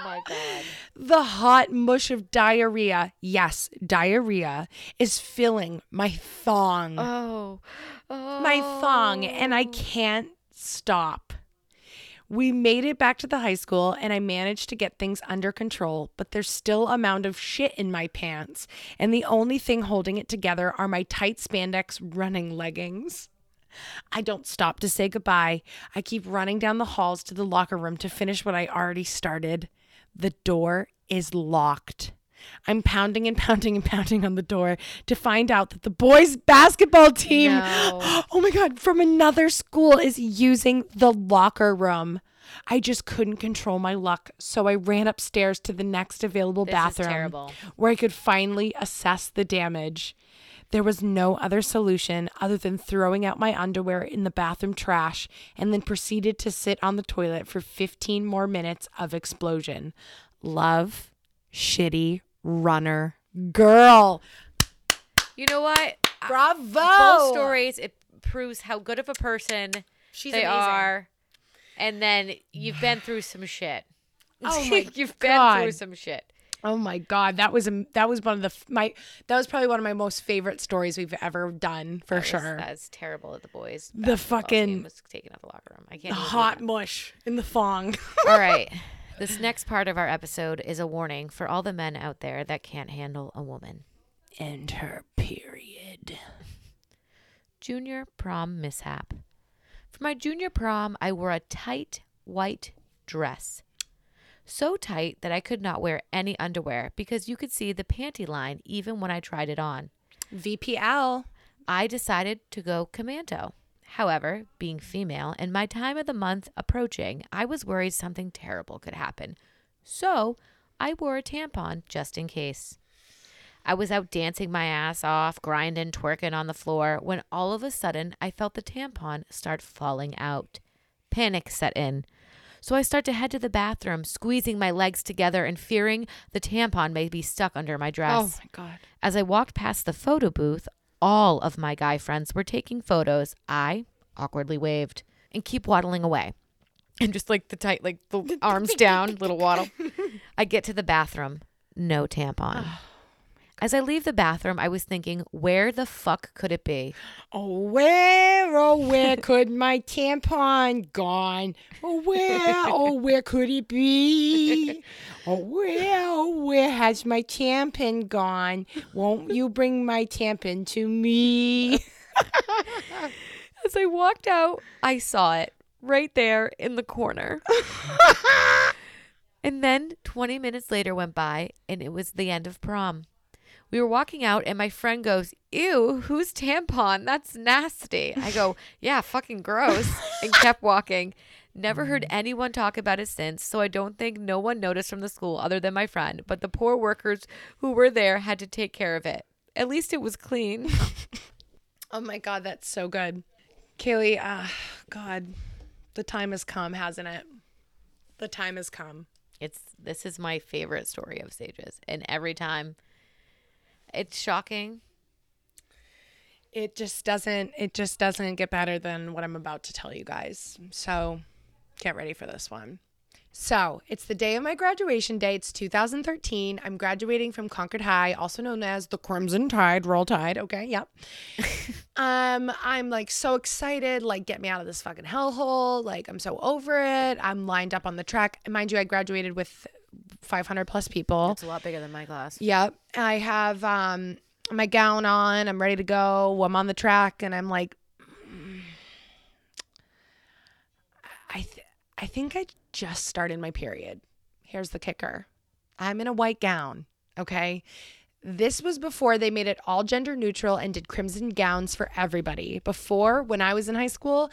my god. the hot mush of diarrhea, yes, diarrhea, is filling my thong. Oh. oh. my thong and I oh. can't stop. We made it back to the high school and I managed to get things under control, but there's still a mound of shit in my pants, and the only thing holding it together are my tight spandex running leggings. I don't stop to say goodbye. I keep running down the halls to the locker room to finish what I already started. The door is locked. I'm pounding and pounding and pounding on the door to find out that the boys' basketball team, No. oh my God, from another school is using the locker room. I just couldn't control my luck, so I ran upstairs to the next available This bathroom where I could finally assess the damage. There was no other solution other than throwing out my underwear in the bathroom trash and then proceeded to sit on the toilet for 15 more minutes of explosion. Love, shitty, runner, girl. You know what? Bravo. Both stories. It proves how good of a person She's they amazing. are, and then you've been through some shit. Oh my you've been through some shit. Oh my god, that was a, that was one of the my that was probably one of my most favorite stories we've ever done for That was- sure. That's terrible that the boys. The fucking- was taken out the locker room. I can't. even Hot mush in the thong. All right. This next part of our episode is a warning for all the men out there that can't handle a woman. End her period. Junior prom mishap. For my junior prom, I wore a tight white dress. So tight that I could not wear any underwear because you could see the panty line even when I tried it on. VPL. I decided to go commando. However, being female and my time of the month approaching, I was worried something terrible could happen. So I wore a tampon just in case. I was out dancing my ass off, grinding, twerking on the floor, when all of a sudden I felt the tampon start falling out. Panic set in. So I start to head to the bathroom, squeezing my legs together and fearing the tampon may be stuck under my dress. Oh my god. As I walked past the photo booth, all of my guy friends were taking photos. I awkwardly waved and keep waddling away. And just like the tight, like the arms down, little waddle. I get to the bathroom, no tampon. As I leave the bathroom, I was thinking, where the fuck could it be? Oh where, oh where could my tampon gone? Oh where, oh where could it be? Oh where, oh where has my tampon gone? Won't you bring my tampon to me? As I walked out, I saw it right there in the corner. and then 20 minutes later went by, and it was the end of prom. We were walking out, and my friend goes, Ew, who's tampon? That's nasty. I go, Yeah, fucking gross, and kept walking. Never heard anyone talk about it since, so I don't think no one noticed from the school other than my friend, but the poor workers who were there had to take care of it. At least it was clean. Oh my god, that's so good. Kaylee, ah, God, the time has come, hasn't it? The time has come. It's this is my favorite story of Sage's, and every time it's shocking. It just doesn't it just doesn't get better than what I'm about to tell you guys. So get ready for this one. So it's the day of my graduation day. It's 2013. I'm graduating from Concord High, also known as the Crimson Tide, Roll Tide. Okay, yep. um, I'm like so excited. Like, get me out of this fucking hellhole. Like, I'm so over it. I'm lined up on the track. And mind you, I graduated with 500 plus people. It's a lot bigger than my class. Yep. I have um my gown on. I'm ready to go. I'm on the track and I'm like mm, I th- I think I just started my period. Here's the kicker. I'm in a white gown, okay? this was before they made it all gender neutral and did crimson gowns for everybody. Before, when I was in high school,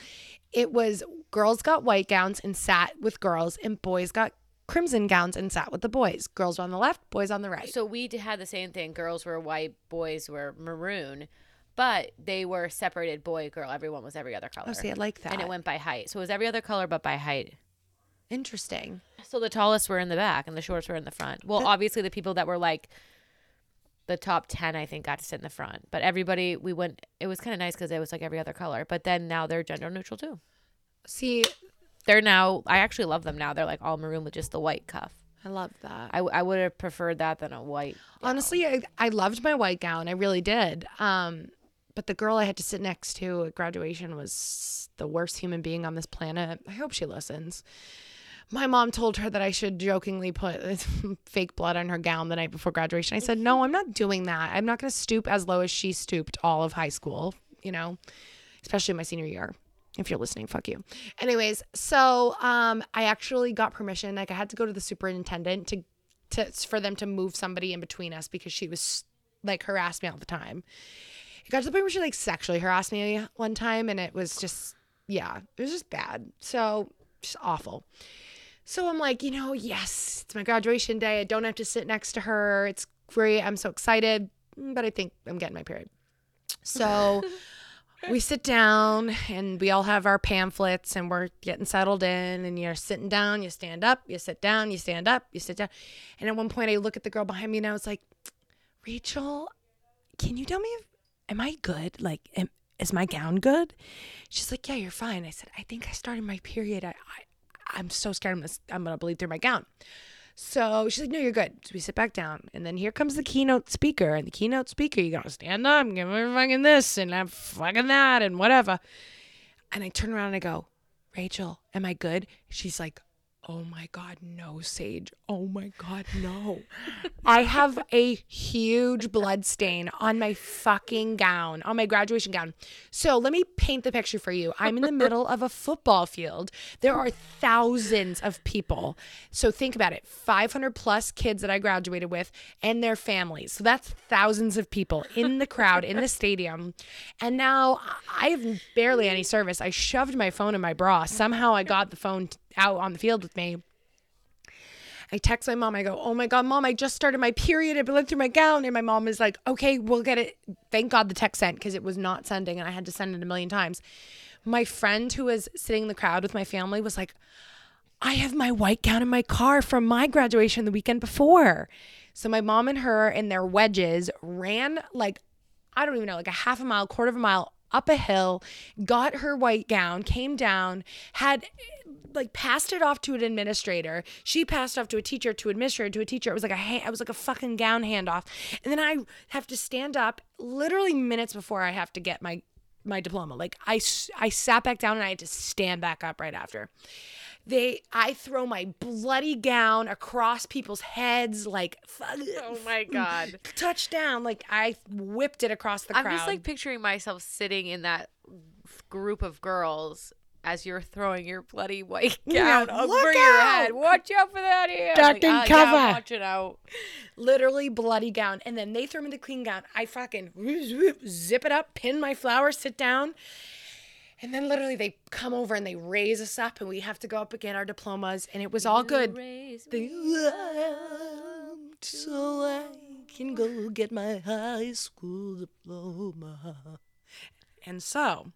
it was girls got white gowns and sat with girls, and boys got crimson gowns and sat with the boys. Girls were on the left, boys on the right. So we had the same thing. Girls were white, boys were maroon, but they were separated boy, girl. Everyone was every other color. oh, see, I like that. and it went by height. So it was every other color, but by height. Interesting. So the tallest were in the back and the shorts were in the front. Well, obviously the people that were like the top 10 I think got to sit in the front. But everybody we went it was kind of nice cuz it was like every other color. But then now they're gender neutral too. See, They're now I actually love them now. They're like all maroon with just the white cuff. I love that. I, I would have preferred that than a white. Honestly, I, I loved my white gown. I really did. Um, but the girl I had to sit next to at graduation was the worst human being on this planet. I hope she listens. My mom told her that I should jokingly put fake blood on her gown the night before graduation. I said, No, I'm not doing that. I'm not going to stoop as low as she stooped all of high school, you know, especially my senior year. If you're listening, fuck you. Anyways, so um, I actually got permission. Like I had to go to the superintendent to, to for them to move somebody in between us because she was like harassed me all the time. It got to the point where she like sexually harassed me one time, and it was just yeah, it was just bad. So just awful. So I'm like, you know, yes, it's my graduation day. I don't have to sit next to her. It's great. I'm so excited, but I think I'm getting my period. So we sit down and we all have our pamphlets and we're getting settled in and you're sitting down, you stand up, you sit down, you stand up, you sit down. And at one point I look at the girl behind me and I was like, Rachel, can you tell me if am I good? Like am, is my gown good? She's like, Yeah, you're fine. I said, I think I started my period. I, I I'm so scared I'm gonna I'm gonna bleed through my gown. So she's like, No, you're good. So we sit back down. And then here comes the keynote speaker. And the keynote speaker, you gotta stand up and give her fucking this and I'm fucking that and whatever. And I turn around and I go, Rachel, am I good? She's like, Oh my God, no, Sage. Oh my God, no. I have a huge blood stain on my fucking gown, on my graduation gown. So let me paint the picture for you. I'm in the middle of a football field. There are thousands of people. So think about it 500 plus kids that I graduated with and their families. So that's thousands of people in the crowd, in the stadium. And now I have barely any service. I shoved my phone in my bra. Somehow I got the phone out on the field with me. I text my mom. I go, "Oh my god, mom! I just started my period. I bled through my gown." And my mom is like, "Okay, we'll get it." Thank God the text sent because it was not sending, and I had to send it a million times. My friend who was sitting in the crowd with my family was like, "I have my white gown in my car from my graduation the weekend before." So my mom and her in their wedges ran like I don't even know, like a half a mile, quarter of a mile up a hill, got her white gown, came down, had like passed it off to an administrator. She passed off to a teacher, to administrator, to a teacher. It was like a ha- it was like a fucking gown handoff. And then I have to stand up literally minutes before I have to get my my diploma. Like I I sat back down and I had to stand back up right after. They I throw my bloody gown across people's heads like Oh my god. touchdown like I whipped it across the I'm crowd. just like picturing myself sitting in that group of girls as you're throwing your bloody white gown look over your head. Watch out for that here. Duck and "Ah, Yeah, cover." I'm watching out. literally bloody gown. And then they throw me the clean gown. I fucking zip it up, pin my flowers, sit down. And then literally they come over and they raise us up and we have to go up and get our diplomas. And it was all good. They so I can go get my high school diploma. And so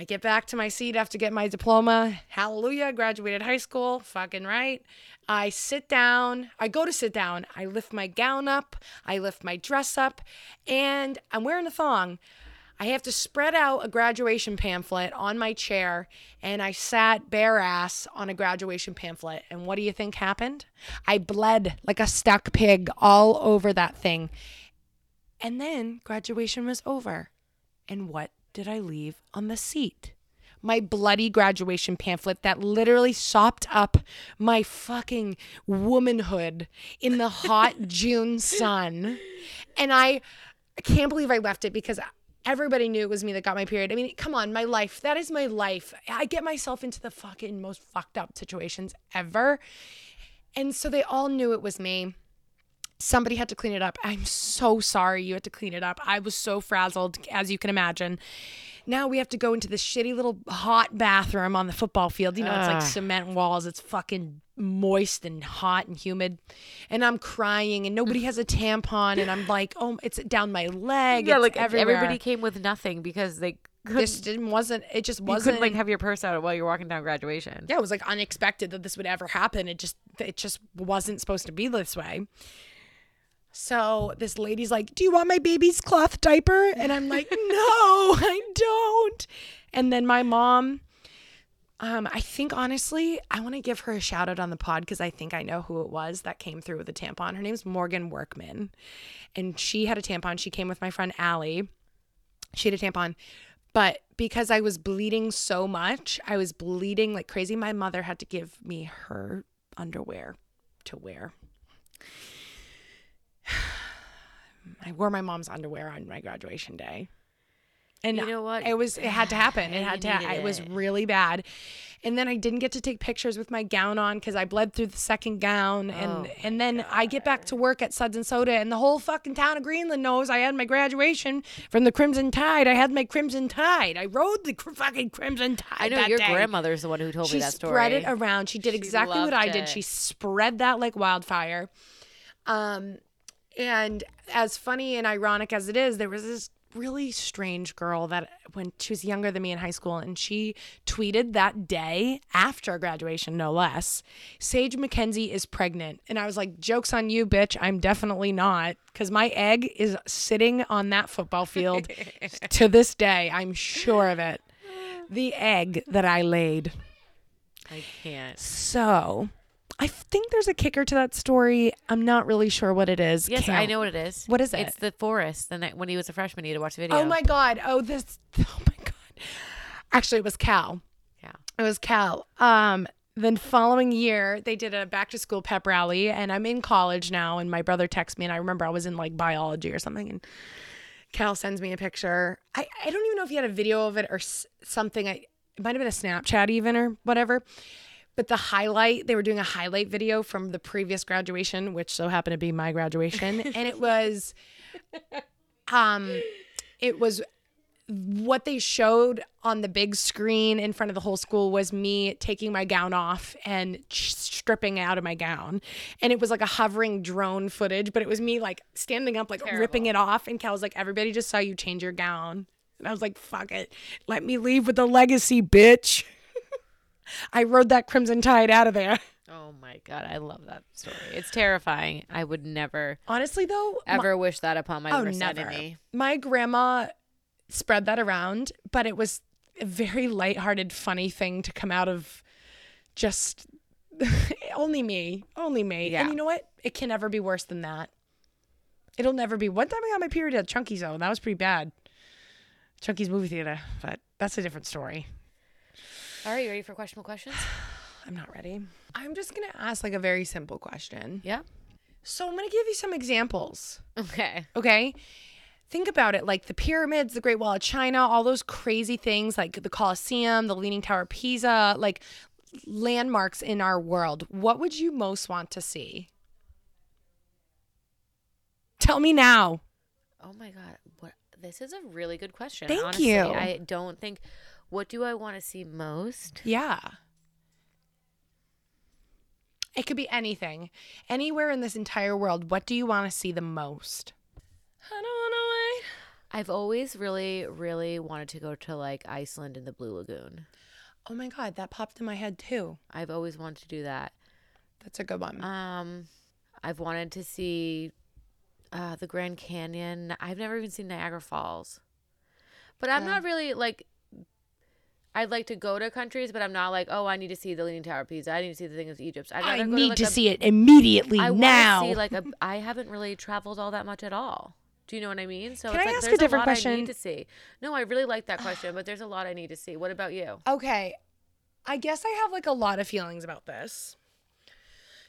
I get back to my seat after get my diploma. Hallelujah, graduated high school, fucking right. I sit down, I go to sit down, I lift my gown up, I lift my dress up, and I'm wearing a thong. I have to spread out a graduation pamphlet on my chair, and I sat bare ass on a graduation pamphlet. And what do you think happened? I bled like a stuck pig all over that thing. And then graduation was over. And what did I leave on the seat? My bloody graduation pamphlet that literally sopped up my fucking womanhood in the hot June sun. And I, I can't believe I left it because everybody knew it was me that got my period. I mean, come on, my life. That is my life. I get myself into the fucking most fucked up situations ever. And so they all knew it was me. Somebody had to clean it up. I'm so sorry you had to clean it up. I was so frazzled, as you can imagine. Now we have to go into this shitty little hot bathroom on the football field. You know, it's like ah. cement walls. It's fucking moist and hot and humid. And I'm crying and nobody has a tampon. And I'm like, oh, it's down my leg. yeah, it's like everywhere. everybody came with nothing because they couldn't, this didn't wasn't it just wasn't couldn't like have your purse out while you're walking down graduation. yeah, it was like unexpected that this would ever happen. It just it just wasn't supposed to be this way. So this lady's like, "Do you want my baby's cloth diaper?" And I'm like, "No, I don't." And then my mom um I think honestly, I want to give her a shout out on the pod cuz I think I know who it was that came through with a tampon. Her name's Morgan Workman. And she had a tampon. She came with my friend Allie. She had a tampon. But because I was bleeding so much, I was bleeding like crazy. My mother had to give me her underwear to wear. I wore my mom's underwear on my graduation day. And You know what? It was it had to happen. It had to needed it was really bad. And then I didn't get to take pictures with my gown on cuz I bled through the second gown and Oh and then I get back to work at Suds and Soda and the whole fucking town of Greenland knows I had my graduation from the Crimson Tide. I had my Crimson Tide. I rode the cr- fucking Crimson Tide. I know your day. grandmother's the one who told She me that story. She spread it around. She did exactly what I did. it. She spread that like wildfire. Um, and as funny and ironic as it is, there was this really strange girl that when she was younger than me in high school, and she tweeted that day after graduation, no less. Sage McKenzie is pregnant, and I was like, "Jokes on you, bitch! I'm definitely not, because my egg is sitting on that football field to this day. I'm sure of it. The egg that I laid." I can't. So, I think there's a kicker to that story. I'm not really sure what it is. Yes, I know what it is. What is it? It's the forest. The night when he was a freshman, he had to watch the video. Oh my god. Oh this. Oh my god. Actually, it was Cal. Yeah. It was Cal. Um. Then following year, they did a back to school pep rally, and I'm in college now. And my brother texts me, and I remember I was in like biology or something, and Cal sends me a picture. I I don't even know if he had a video of it or s- something. I it might have been a Snapchat even or whatever. But the highlight, they were doing a highlight video from the previous graduation, which so happened to be my graduation, and it was, um, it was what they showed on the big screen in front of the whole school was me taking my gown off and stripping out of my gown. And it was like a hovering drone footage, but it was me like standing up, like ripping it off. And Cal was like, everybody just saw you change your gown. And I was like, fuck it. Let me leave with a legacy, bitch. I rode that Crimson Tide out of there. Oh my god, I love that story. It's terrifying. I would never Honestly, though, my- ever wish that upon my Oh, worst never. enemy. my grandma spread that around, but it was a very lighthearted, funny thing to come out of just only me, only me. Yeah. And you know what? It can never be worse than that. It'll never be. One time I got my period at Chunky's though, and that was pretty bad. Chunky's movie theater, but that's a different story. All right, you ready for questionable questions? I'm not ready. I'm just gonna ask like a very simple question. Yeah. So I'm gonna give you some examples. Okay. Okay. Think about it like the pyramids, the Great Wall of China, all those crazy things like the Colosseum, the Leaning Tower of Pisa, like landmarks in our world. What would you most want to see? Tell me now. Oh my god, what? This is a really good question. Thank honestly. you. I don't think. What do I want to see most? Yeah. It could be anything. Anywhere in this entire world. What do you want to see the most? I don't want I've always really, really wanted to go to like Iceland and the Blue Lagoon. Oh my God, that popped in my head too. I've always wanted to do that. That's a good one. Um, I've wanted to see uh, the Grand Canyon. I've never even seen Niagara Falls, but I'm not really like. I'd like to go to countries, but I'm not like, oh, I need to see the Leaning Tower of Pisa. I need to see the thing of Egypt. I'd I rather go need like, to a- see it immediately I now. want see like a. I haven't really traveled all that much at all. Do you know what I mean? So Can it's I like ask a there's different lot I question? need to see. No, I really like that question, but there's a lot I need to see. What about you? Okay. I guess I have like a lot of feelings about this.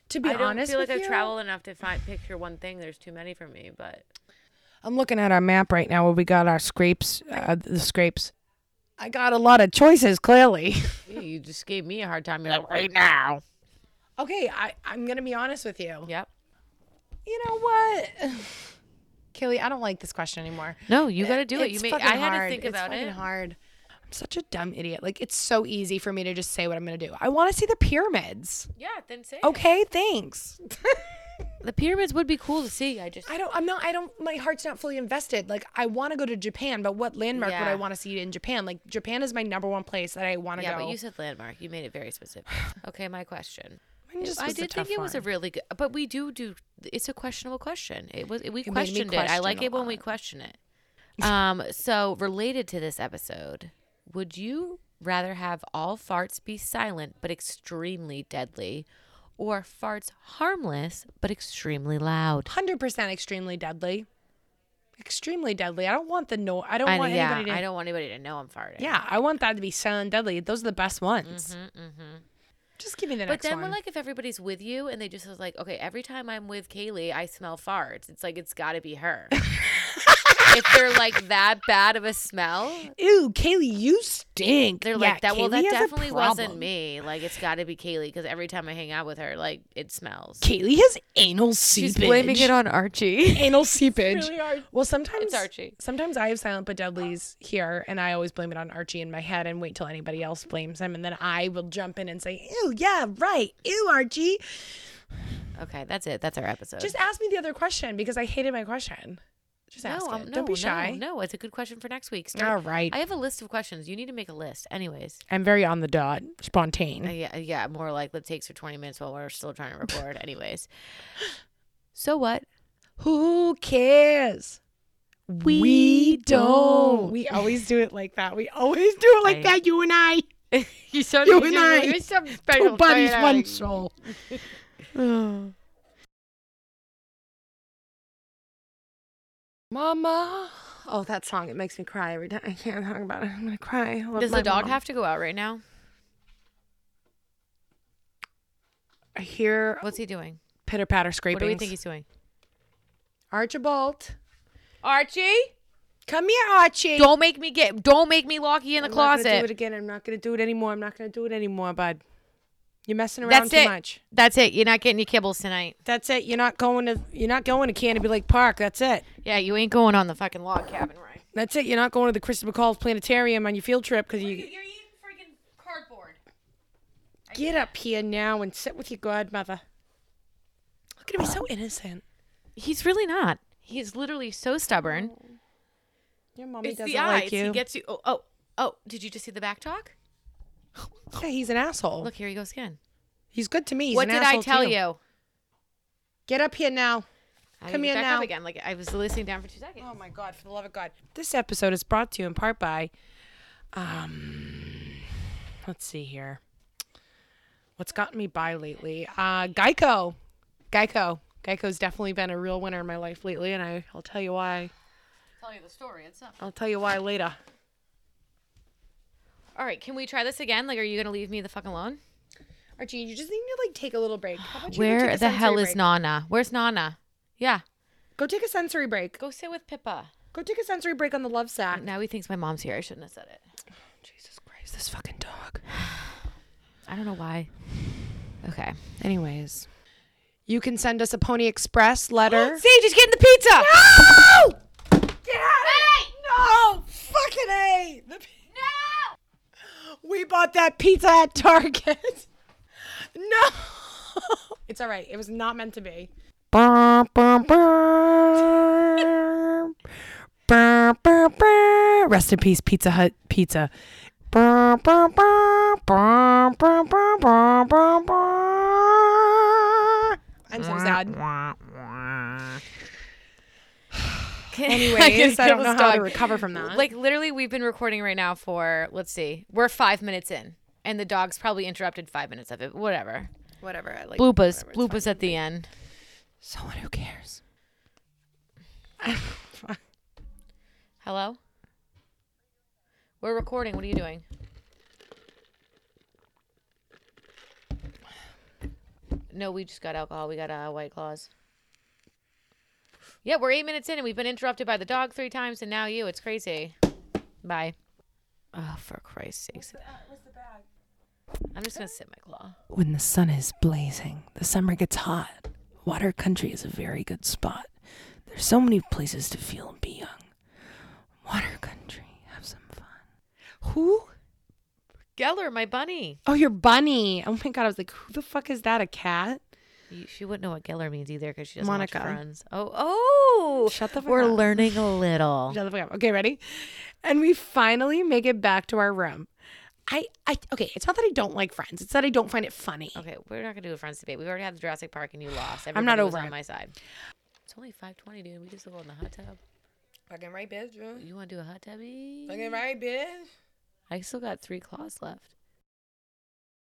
To be honest, I don't honest feel like I've traveled enough to find picture one thing. There's too many for me, but I'm looking at our map right now where we got our scrapes, uh, the scrapes. I got a lot of choices, clearly. You just gave me a hard time. You're like right now. okay, I, I'm going to be honest with you. Yep. You know what? Kaylee, I don't like this question anymore. No, you got to do it. You made. fucking I had hard. to think It's about fucking it. hard. I'm such a dumb idiot. Like it's so easy for me to just say what I'm gonna do. I want to see the pyramids. Yeah, then say. Okay, thanks. The pyramids would be cool to see. I just. I don't. I'm not. I don't. My heart's not fully invested. Like I want to go to Japan, but what landmark would I want to see in Japan? Like Japan is my number one place that I want to go. Yeah, go. but you said landmark. You made it very specific. Okay, my question. Mine just I was a did think tough it was a one. really good, but we do do. It's a questionable question. It was we me questioned it. I question like a it when we lot. question it. Um. So related to this episode, would you rather have all farts be silent but extremely deadly, or farts harmless but extremely loud? hundred percent extremely deadly. Extremely deadly. I don't want the no. I don't I, want yeah, anybody to. I don't want anybody to know I'm farting. Yeah, I want that to be silent deadly. Those are the best ones. Just give me the Mm-hmm, But then one. we're like, if everybody's with you and they just was like, okay, every time I'm with Kaylee, I smell farts. It's like it's got to be her. if they're like that bad of a smell, Ew, Kaylee, you stink. they're Yeah, like that. Well, that Kaylee has a definitely wasn't me. Like it's got to be Kaylee because every time I hang out with her, like it smells. Kaylee has anal seepage. She's blaming it on Archie. anal seepage. really hard. Well, sometimes It's Archie. Sometimes I have silent but deadlies here, and I always blame it on Archie in my head, and wait till anybody else blames him, and then I will jump in and say, "Ew, yeah, right, ew, Archie." Okay, that's it. That's our episode. Just ask me the other question because I hated my question. Just ask no, it. um, no, Don't be shy. No, no, it's a good question for next week. All Start- right. I have a list of questions. You need to make a list. Anyways. I'm very on the dot, spontaneous. Uh, yeah, yeah, more like it takes for 20 minutes while we're still trying to record. Anyways. So what? Who cares? We don't. We always do it like that. We always do it like I- that. You and I, you You and I. You're two special. Sorry, one soul. Mama. Oh, that song. It makes me cry every time. I can't talk about it. I'm going to cry. Does the dog mom. have to go out right now? I hear What's he doing? pitter patter scraping. What do we think he's doing? Archibald. Archie, Come here, Archie. don't make me get. Don't make me lock you in the I'm gonna do it closet. again. I'm not going to do it anymore. I'm not going to do it anymore, bud. You're messing around That's too it. much. That's it. You're not getting your kibbles tonight. That's it. You're not going to you're not going to Canterbury Lake Park. That's it. Yeah, you ain't going on the fucking log cabin ride. That's it. You're not going to the Christopher Columbus Planetarium on your field trip because you You're eating freaking cardboard. get up here now and sit with your godmother. Look at him. He's so innocent. He's really not. He's literally so stubborn. Oh. Your mommy It's doesn't the eyes. like you. He gets you. Oh, oh, oh! Did you just see the back talk? Yeah, he's an asshole. Look, here he goes again. he's good to me. He's what an did I asshole tell too. you? Get up here now. I Come get here back now. Up again. Like I was listening down for two seconds. Oh my God! For the love of God! This episode is brought to you in part by, um, let's see here. What's gotten me by lately? Uh, Geico. Geico. Geico's definitely been a real winner in my life lately, and I, I'll tell you why. Tell you the story. It's up. I'll tell you why later. All right, can we try this again? Like, are you gonna leave me the fuck alone? Archie, you just need to like take a little break. How about you go Where take a the hell sensory is break? Nana? Where's Nana? Yeah, Go take a sensory break. go sit with Pippa. Go take a sensory break on the love sack. Now he thinks my mom's here. I shouldn't have said it. Jesus Christ, this fucking dog. I don't know why. Okay. Anyways, you can send us a Pony Express letter. Sage is getting the pizza. No! Get out of here! No! Fucking A! The. We bought that pizza at Target. no! It's all right. It was not meant to be. Rest in peace, Pizza Hut pizza. I'm so sad. Anyways, I don't know how to recover from that. Like literally, we've been recording right now for let's see, we're five minutes in, and the dog's probably interrupted five minutes of it. Whatever. whatever. I like Bloopers, whatever, it's bloopers at the end. Someone who cares. Hello. We're recording. What are you doing? No, we just got alcohol. We got uh, White Claws. Yeah, we're eight minutes in and we've been interrupted by the dog three times and now you. It's crazy. Bye. Oh, for Christ's sakes. I'm just going to sit my claw. When the sun is blazing, the summer gets hot. Water Country is a very good spot. There's so many places to feel and be young. Water Country, have some fun. Who? Geller, my bunny. Oh, your bunny. Oh my god, I was like, who the fuck is that? A cat? You, she wouldn't know what Geller means either because she doesn't Monica. watch Friends. Oh, oh! Shut the fuck We're up. learning a little. Shut the fuck up. Okay, ready? And we finally make it back to our room. I, I, okay, it's not that I don't like Friends. It's that I don't find it funny. Okay, we're not gonna do a Friends debate. We already had the Jurassic Park and you lost. I'm not Everybody was over on it. my side. It's only five twenty, dude. We just still go in the hot tub. Fucking right, bitch. You want to do a hot tubby? Fucking right, bitch. I still got three claws left.